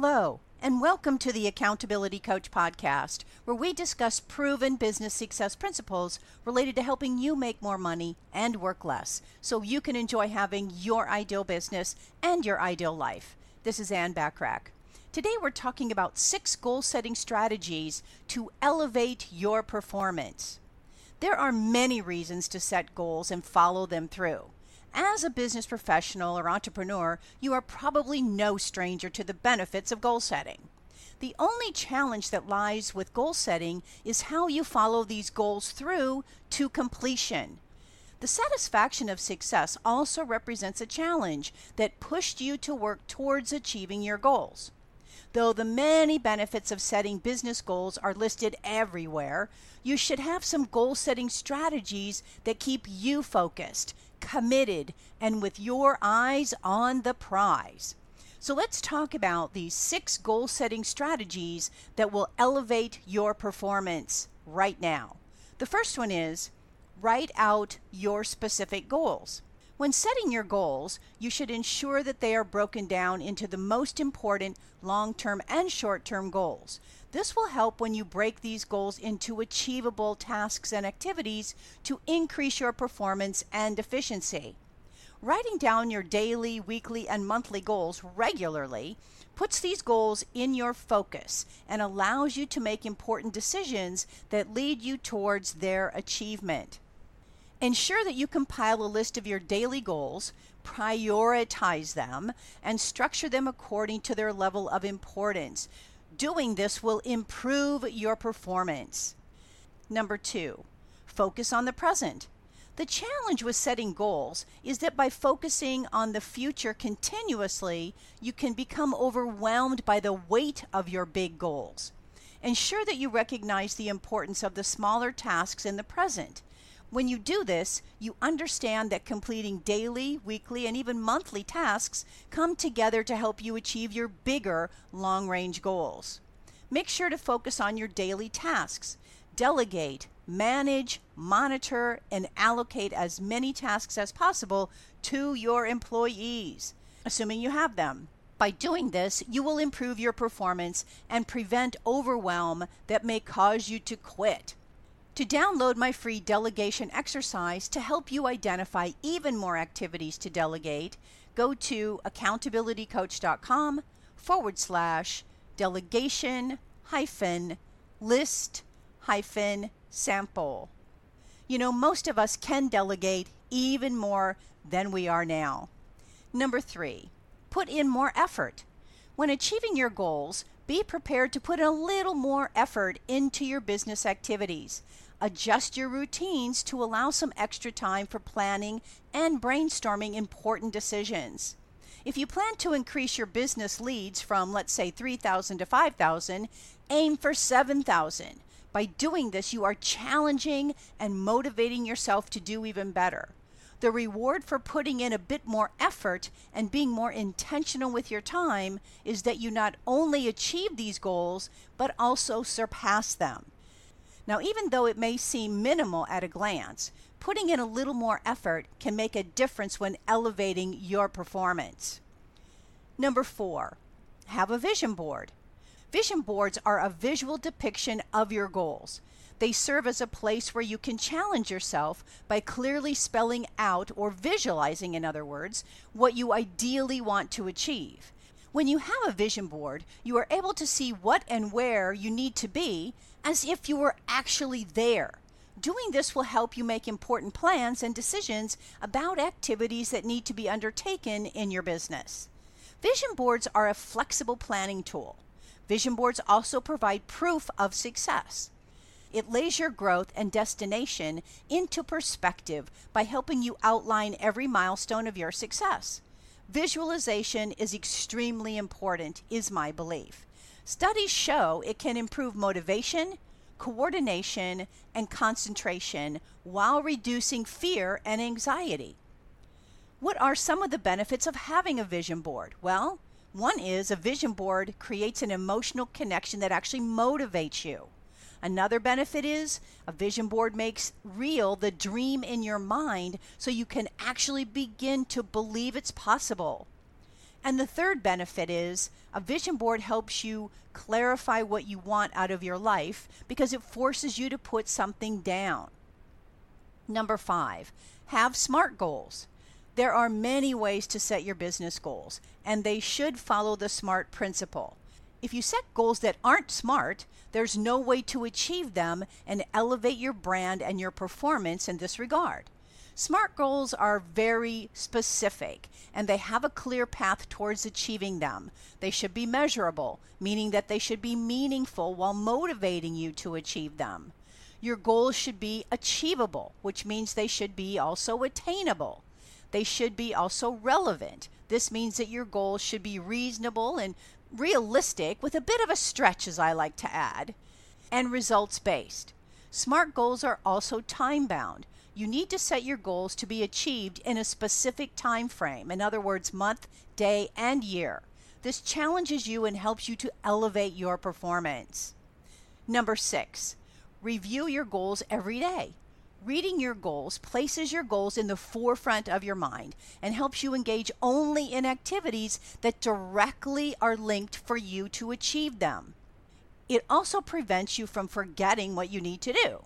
Hello, and welcome to the Accountability Coach podcast, where we discuss proven business success principles related to helping you make more money and work less so you can enjoy having your ideal business and your ideal life. This is Anne Bachrach. Today, we're talking about six goal setting strategies to elevate your performance. There are many reasons to set goals and follow them through. As a business professional or entrepreneur, you are probably no stranger to the benefits of goal setting. The only challenge that lies with goal setting is how you follow these goals through to completion. The satisfaction of success also represents a challenge that pushed you to work towards achieving your goals. Though the many benefits of setting business goals are listed everywhere, you should have some goal setting strategies that keep you focused committed, and with your eyes on the prize. So let's talk about these six goal setting strategies that will elevate your performance right now. The first one is write out your specific goals. When setting your goals, you should ensure that they are broken down into the most important long term and short term goals. This will help when you break these goals into achievable tasks and activities to increase your performance and efficiency. Writing down your daily, weekly, and monthly goals regularly puts these goals in your focus and allows you to make important decisions that lead you towards their achievement. Ensure that you compile a list of your daily goals, prioritize them, and structure them according to their level of importance. Doing this will improve your performance. Number two, focus on the present. The challenge with setting goals is that by focusing on the future continuously, you can become overwhelmed by the weight of your big goals. Ensure that you recognize the importance of the smaller tasks in the present when you do this, you understand that completing daily, weekly, and even monthly tasks come together to help you achieve your bigger long range goals. Make sure to focus on your daily tasks. Delegate, manage, monitor, and allocate as many tasks as possible to your employees, assuming you have them. By doing this, you will improve your performance and prevent overwhelm that may cause you to quit. To download my free delegation exercise to help you identify even more activities to delegate, go to accountabilitycoach.com forward slash delegation hyphen list hyphen sample. You know, most of us can delegate even more than we are now. Number three, put in more effort. When achieving your goals, be prepared to put a little more effort into your business activities. Adjust your routines to allow some extra time for planning and brainstorming important decisions. If you plan to increase your business leads from, let's say, 3,000 to 5,000, aim for 7,000. By doing this, you are challenging and motivating yourself to do even better. The reward for putting in a bit more effort and being more intentional with your time is that you not only achieve these goals, but also surpass them. Now, even though it may seem minimal at a glance, putting in a little more effort can make a difference when elevating your performance. Number four, have a vision board. Vision boards are a visual depiction of your goals. They serve as a place where you can challenge yourself by clearly spelling out or visualizing, in other words, what you ideally want to achieve. When you have a vision board, you are able to see what and where you need to be as if you were actually there. Doing this will help you make important plans and decisions about activities that need to be undertaken in your business. Vision boards are a flexible planning tool. Vision boards also provide proof of success. It lays your growth and destination into perspective by helping you outline every milestone of your success. Visualization is extremely important, is my belief. Studies show it can improve motivation, coordination, and concentration while reducing fear and anxiety. What are some of the benefits of having a vision board? Well, one is a vision board creates an emotional connection that actually motivates you. Another benefit is a vision board makes real the dream in your mind so you can actually begin to believe it's possible. And the third benefit is a vision board helps you clarify what you want out of your life because it forces you to put something down. Number five, have SMART goals. There are many ways to set your business goals, and they should follow the SMART principle. If you set goals that aren't smart, there's no way to achieve them and elevate your brand and your performance in this regard. SMART goals are very specific and they have a clear path towards achieving them. They should be measurable, meaning that they should be meaningful while motivating you to achieve them. Your goals should be achievable, which means they should be also attainable. They should be also relevant. This means that your goals should be reasonable and realistic with a bit of a stretch, as I like to add, and results based. SMART goals are also time bound you need to set your goals to be achieved in a specific time frame, in other words, month, day, and year. This challenges you and helps you to elevate your performance. Number six, review your goals every day. Reading your goals places your goals in the forefront of your mind and helps you engage only in activities that directly are linked for you to achieve them. It also prevents you from forgetting what you need to do.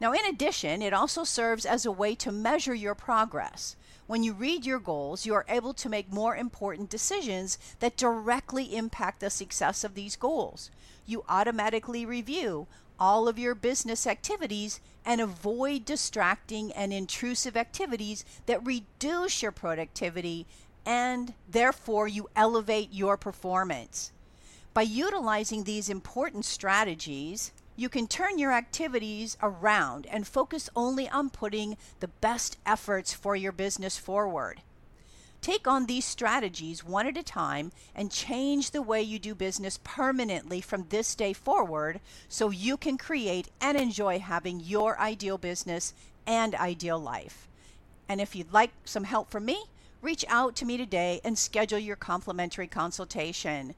Now, in addition, it also serves as a way to measure your progress. When you read your goals, you are able to make more important decisions that directly impact the success of these goals. You automatically review all of your business activities and avoid distracting and intrusive activities that reduce your productivity and therefore you elevate your performance. By utilizing these important strategies, you can turn your activities around and focus only on putting the best efforts for your business forward. Take on these strategies one at a time and change the way you do business permanently from this day forward so you can create and enjoy having your ideal business and ideal life. And if you'd like some help from me, reach out to me today and schedule your complimentary consultation.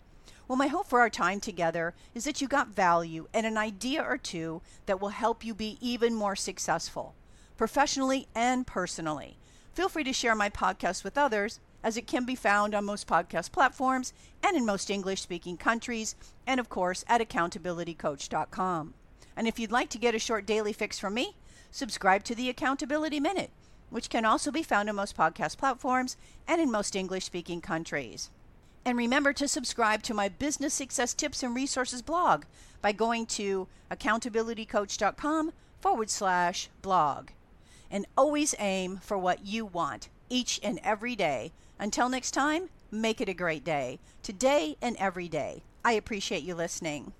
Well, my hope for our time together is that you got value and an idea or two that will help you be even more successful, professionally and personally. Feel free to share my podcast with others, as it can be found on most podcast platforms and in most English speaking countries, and of course at accountabilitycoach.com. And if you'd like to get a short daily fix from me, subscribe to the Accountability Minute, which can also be found on most podcast platforms and in most English speaking countries. And remember to subscribe to my business success tips and resources blog by going to accountabilitycoach.com forward slash blog. And always aim for what you want each and every day. Until next time, make it a great day, today and every day. I appreciate you listening.